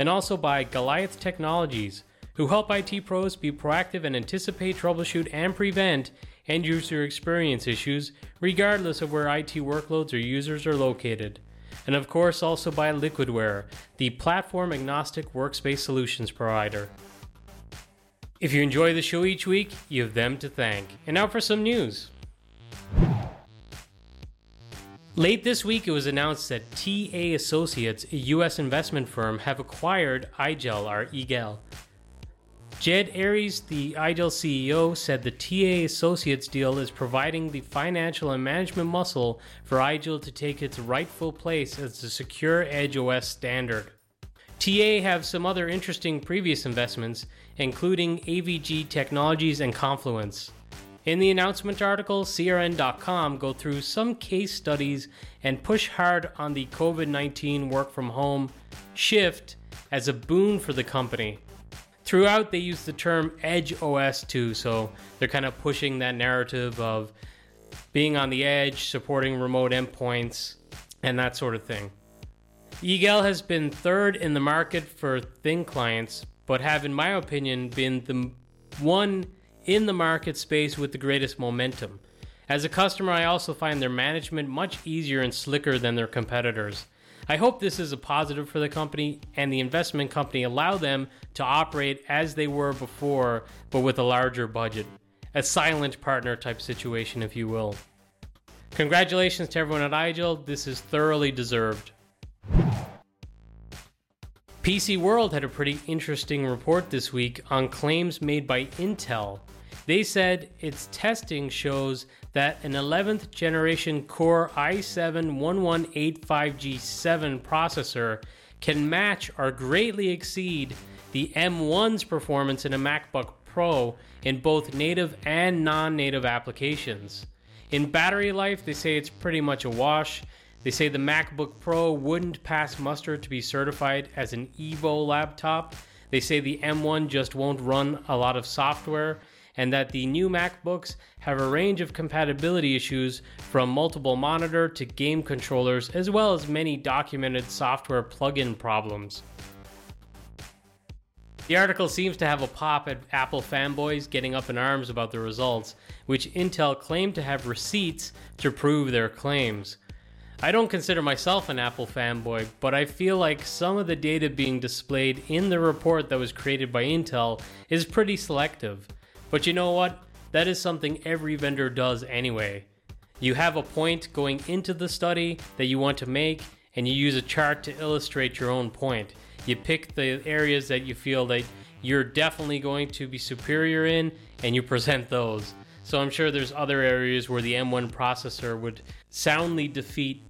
And also by Goliath Technologies, who help IT pros be proactive and anticipate, troubleshoot, and prevent end user experience issues, regardless of where IT workloads or users are located. And of course, also by Liquidware, the platform agnostic workspace solutions provider. If you enjoy the show each week, you have them to thank. And now for some news. Late this week, it was announced that TA Associates, a U.S. investment firm, have acquired iGel, or eGel, Jed Ayres, the iGel CEO, said the TA Associates deal is providing the financial and management muscle for iGel to take its rightful place as the secure Edge OS standard. TA have some other interesting previous investments, including AVG Technologies and Confluence. In the announcement article, CRN.com go through some case studies and push hard on the COVID 19 work from home shift as a boon for the company. Throughout, they use the term Edge OS too, so they're kind of pushing that narrative of being on the edge, supporting remote endpoints, and that sort of thing. eGel has been third in the market for thin clients, but have, in my opinion, been the one in the market space with the greatest momentum. As a customer, I also find their management much easier and slicker than their competitors. I hope this is a positive for the company and the investment company allow them to operate as they were before, but with a larger budget. A silent partner type situation, if you will. Congratulations to everyone at iGel. This is thoroughly deserved. PC World had a pretty interesting report this week on claims made by Intel. They said its testing shows that an 11th generation Core i7-1185G7 processor can match or greatly exceed the M1's performance in a MacBook Pro in both native and non native applications. In battery life, they say it's pretty much a wash. They say the MacBook Pro wouldn't pass muster to be certified as an Evo laptop. They say the M1 just won't run a lot of software and that the new MacBooks have a range of compatibility issues from multiple monitor to game controllers, as well as many documented software plugin problems. The article seems to have a pop at Apple fanboys getting up in arms about the results, which Intel claimed to have receipts to prove their claims. I don't consider myself an Apple fanboy, but I feel like some of the data being displayed in the report that was created by Intel is pretty selective. But you know what? That is something every vendor does anyway. You have a point going into the study that you want to make, and you use a chart to illustrate your own point. You pick the areas that you feel that you're definitely going to be superior in, and you present those. So I'm sure there's other areas where the M1 processor would soundly defeat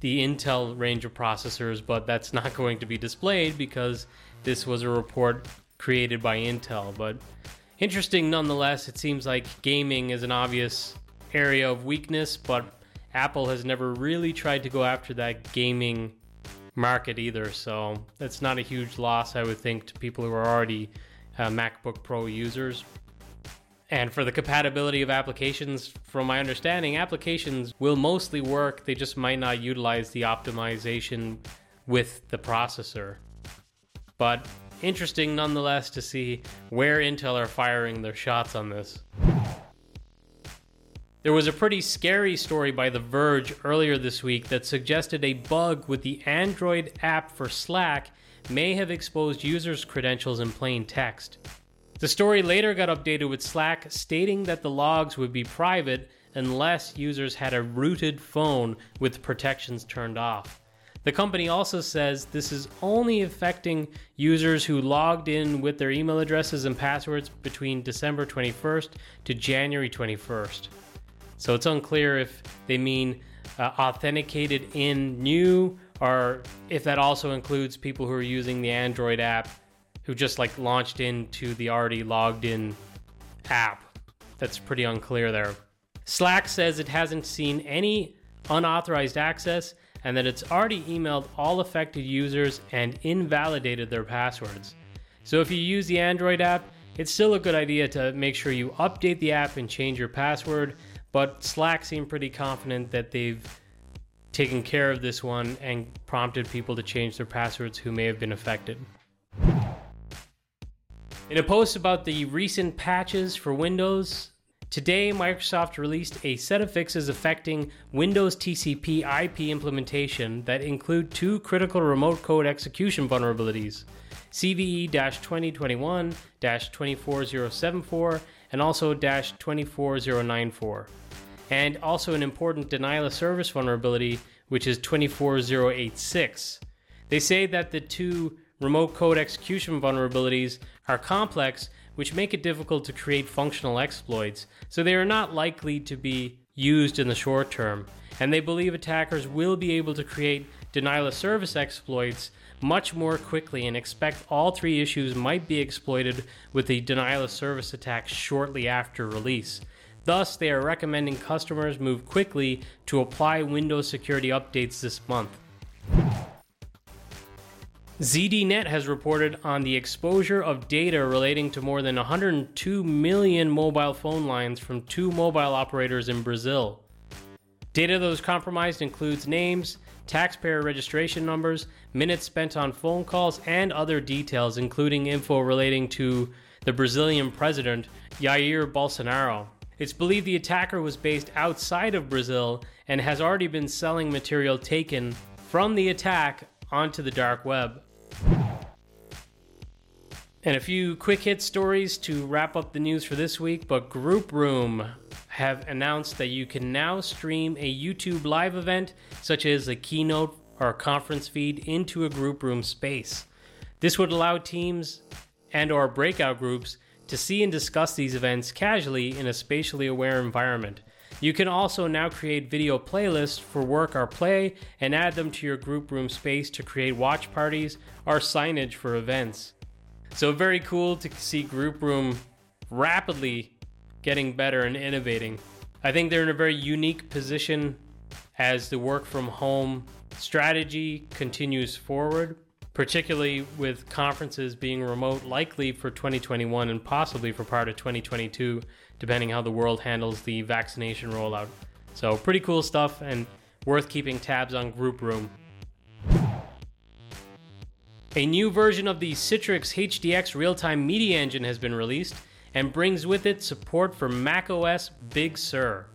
the Intel range of processors, but that's not going to be displayed because this was a report created by Intel. But interesting nonetheless. It seems like gaming is an obvious area of weakness, but Apple has never really tried to go after that gaming market either. So that's not a huge loss, I would think, to people who are already uh, MacBook Pro users. And for the compatibility of applications, from my understanding, applications will mostly work. They just might not utilize the optimization with the processor. But interesting nonetheless to see where Intel are firing their shots on this. There was a pretty scary story by The Verge earlier this week that suggested a bug with the Android app for Slack may have exposed users' credentials in plain text. The story later got updated with Slack stating that the logs would be private unless users had a rooted phone with protections turned off. The company also says this is only affecting users who logged in with their email addresses and passwords between December 21st to January 21st. So it's unclear if they mean uh, authenticated in new or if that also includes people who are using the Android app who just like launched into the already logged in app. That's pretty unclear there. Slack says it hasn't seen any unauthorized access and that it's already emailed all affected users and invalidated their passwords. So if you use the Android app, it's still a good idea to make sure you update the app and change your password, but Slack seemed pretty confident that they've taken care of this one and prompted people to change their passwords who may have been affected. In a post about the recent patches for Windows, Today, Microsoft released a set of fixes affecting Windows TCP IP implementation that include two critical remote code execution vulnerabilities CVE 2021 24074 and also 24094, and also an important denial of service vulnerability, which is 24086. They say that the two remote code execution vulnerabilities are complex which make it difficult to create functional exploits, so they are not likely to be used in the short term. And they believe attackers will be able to create denial of service exploits much more quickly and expect all three issues might be exploited with the denial of service attack shortly after release. Thus, they are recommending customers move quickly to apply Windows security updates this month. ZDNet has reported on the exposure of data relating to more than 102 million mobile phone lines from two mobile operators in Brazil. Data that was compromised includes names, taxpayer registration numbers, minutes spent on phone calls, and other details, including info relating to the Brazilian president, Jair Bolsonaro. It's believed the attacker was based outside of Brazil and has already been selling material taken from the attack onto the dark web. And a few quick hit stories to wrap up the news for this week. But Group Room have announced that you can now stream a YouTube live event, such as a keynote or a conference feed, into a Group Room space. This would allow teams and or breakout groups to see and discuss these events casually in a spatially aware environment. You can also now create video playlists for work or play and add them to your group room space to create watch parties or signage for events. So very cool to see Group Room rapidly getting better and innovating. I think they're in a very unique position as the work from home strategy continues forward, particularly with conferences being remote likely for 2021 and possibly for part of 2022, depending how the world handles the vaccination rollout. So, pretty cool stuff and worth keeping tabs on Group Room. A new version of the Citrix HDX real time media engine has been released and brings with it support for macOS Big Sur.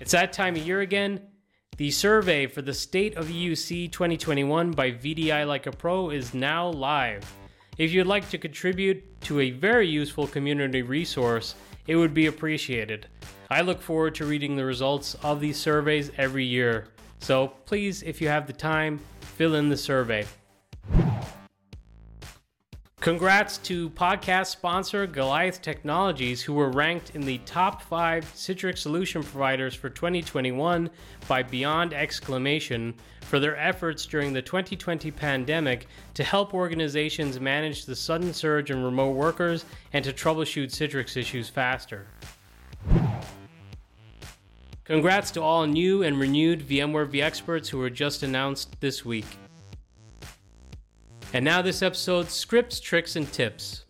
It's that time of year again. The survey for the State of UC 2021 by VDI Like a Pro is now live. If you'd like to contribute to a very useful community resource, it would be appreciated. I look forward to reading the results of these surveys every year. So please, if you have the time, fill in the survey. Congrats to podcast sponsor Goliath Technologies, who were ranked in the top five Citrix solution providers for 2021 by Beyond Exclamation for their efforts during the 2020 pandemic to help organizations manage the sudden surge in remote workers and to troubleshoot Citrix issues faster. Congrats to all new and renewed VMware vExperts who were just announced this week. And now, this episode scripts, tricks, and tips.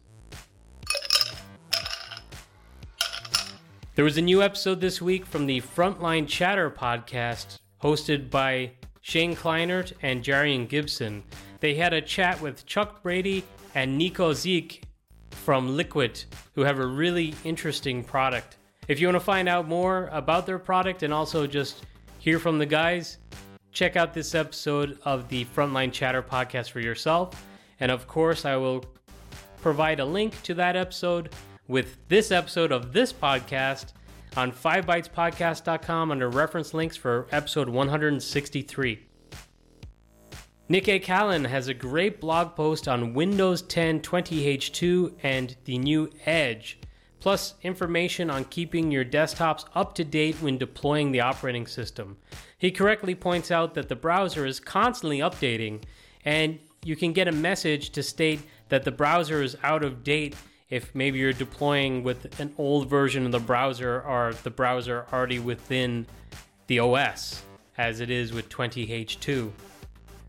There was a new episode this week from the Frontline Chatter podcast, hosted by Shane Kleinert and Jarian Gibson. They had a chat with Chuck Brady and Nico Zeek from Liquit, who have a really interesting product. If you want to find out more about their product and also just hear from the guys, check out this episode of the Frontline Chatter podcast for yourself. And of course, I will provide a link to that episode with this episode of this podcast on 5bytespodcast.com under reference links for episode 163. Nicke Källén has a great blog post on Windows 10 20H2 and the new Edge plus information on keeping your desktops up to date when deploying the operating system. He correctly points out that the browser is constantly updating, and you can get a message to state that the browser is out of date if maybe you're deploying with an old version of the browser or the browser already within the OS, as it is with 20H2.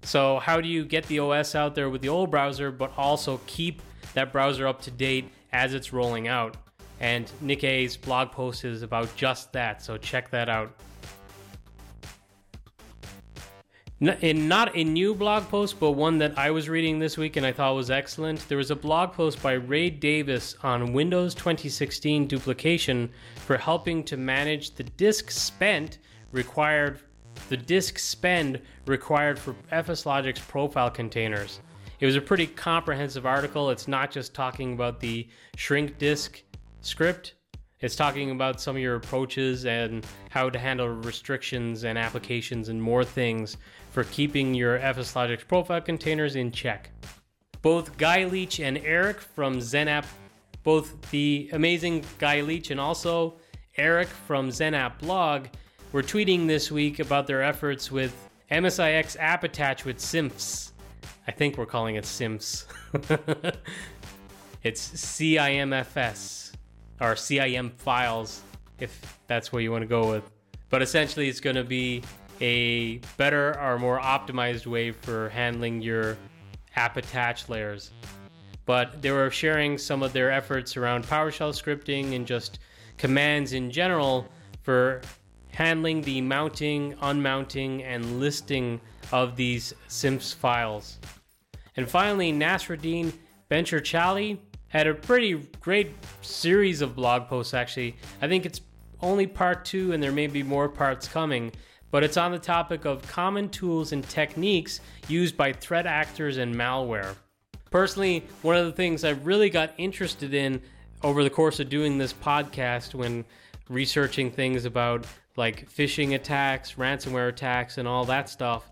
So, how do you get the OS out there with the old browser, but also keep that browser up to date as it's rolling out? And Nicke's blog post is about just that, so check that out. In not a new blog post, but one that I was reading this week and I thought was excellent. There was a blog post by Ray Davis on Windows 2016 duplication for helping to manage the disk spent required the disk spend required for FSLogix profile containers. It was a pretty comprehensive article. It's not just talking about the shrink disk script. It's talking about some of your approaches and how to handle restrictions and applications and more things for keeping your FSLogix profile containers in check. Both Guy Leech and Eric from XenApp, both the amazing Guy Leech and also Eric from XenApp blog, were tweeting this week about their efforts with MSIX app attach with SIMFS. I think we're calling it SIMFS. it's CIMFS or CIM files, if that's what you want to go with. But essentially, it's going to be a better or more optimized way for handling your app attach layers. But they were sharing some of their efforts around PowerShell scripting and just commands in general for handling the mounting, unmounting, and listing of these SIMFS files. And finally, Nasreddine Bencherchali had a pretty great series of blog posts, actually. I think it's only part two, and there may be more parts coming but it's on the topic of common tools and techniques used by threat actors and malware. Personally, one of the things I really got interested in over the course of doing this podcast when researching things about like phishing attacks, ransomware attacks, and all that stuff,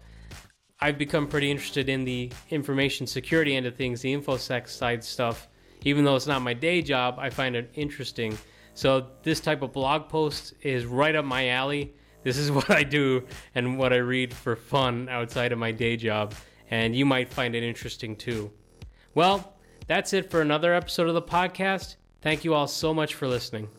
I've become pretty interested in the information security end of things, the InfoSec side stuff. Even though it's not my day job, I find it interesting. So, this type of blog post is right up my alley. This is what I do and what I read for fun outside of my day job, and you might find it interesting too. Well, that's it for another episode of the podcast. Thank you all so much for listening.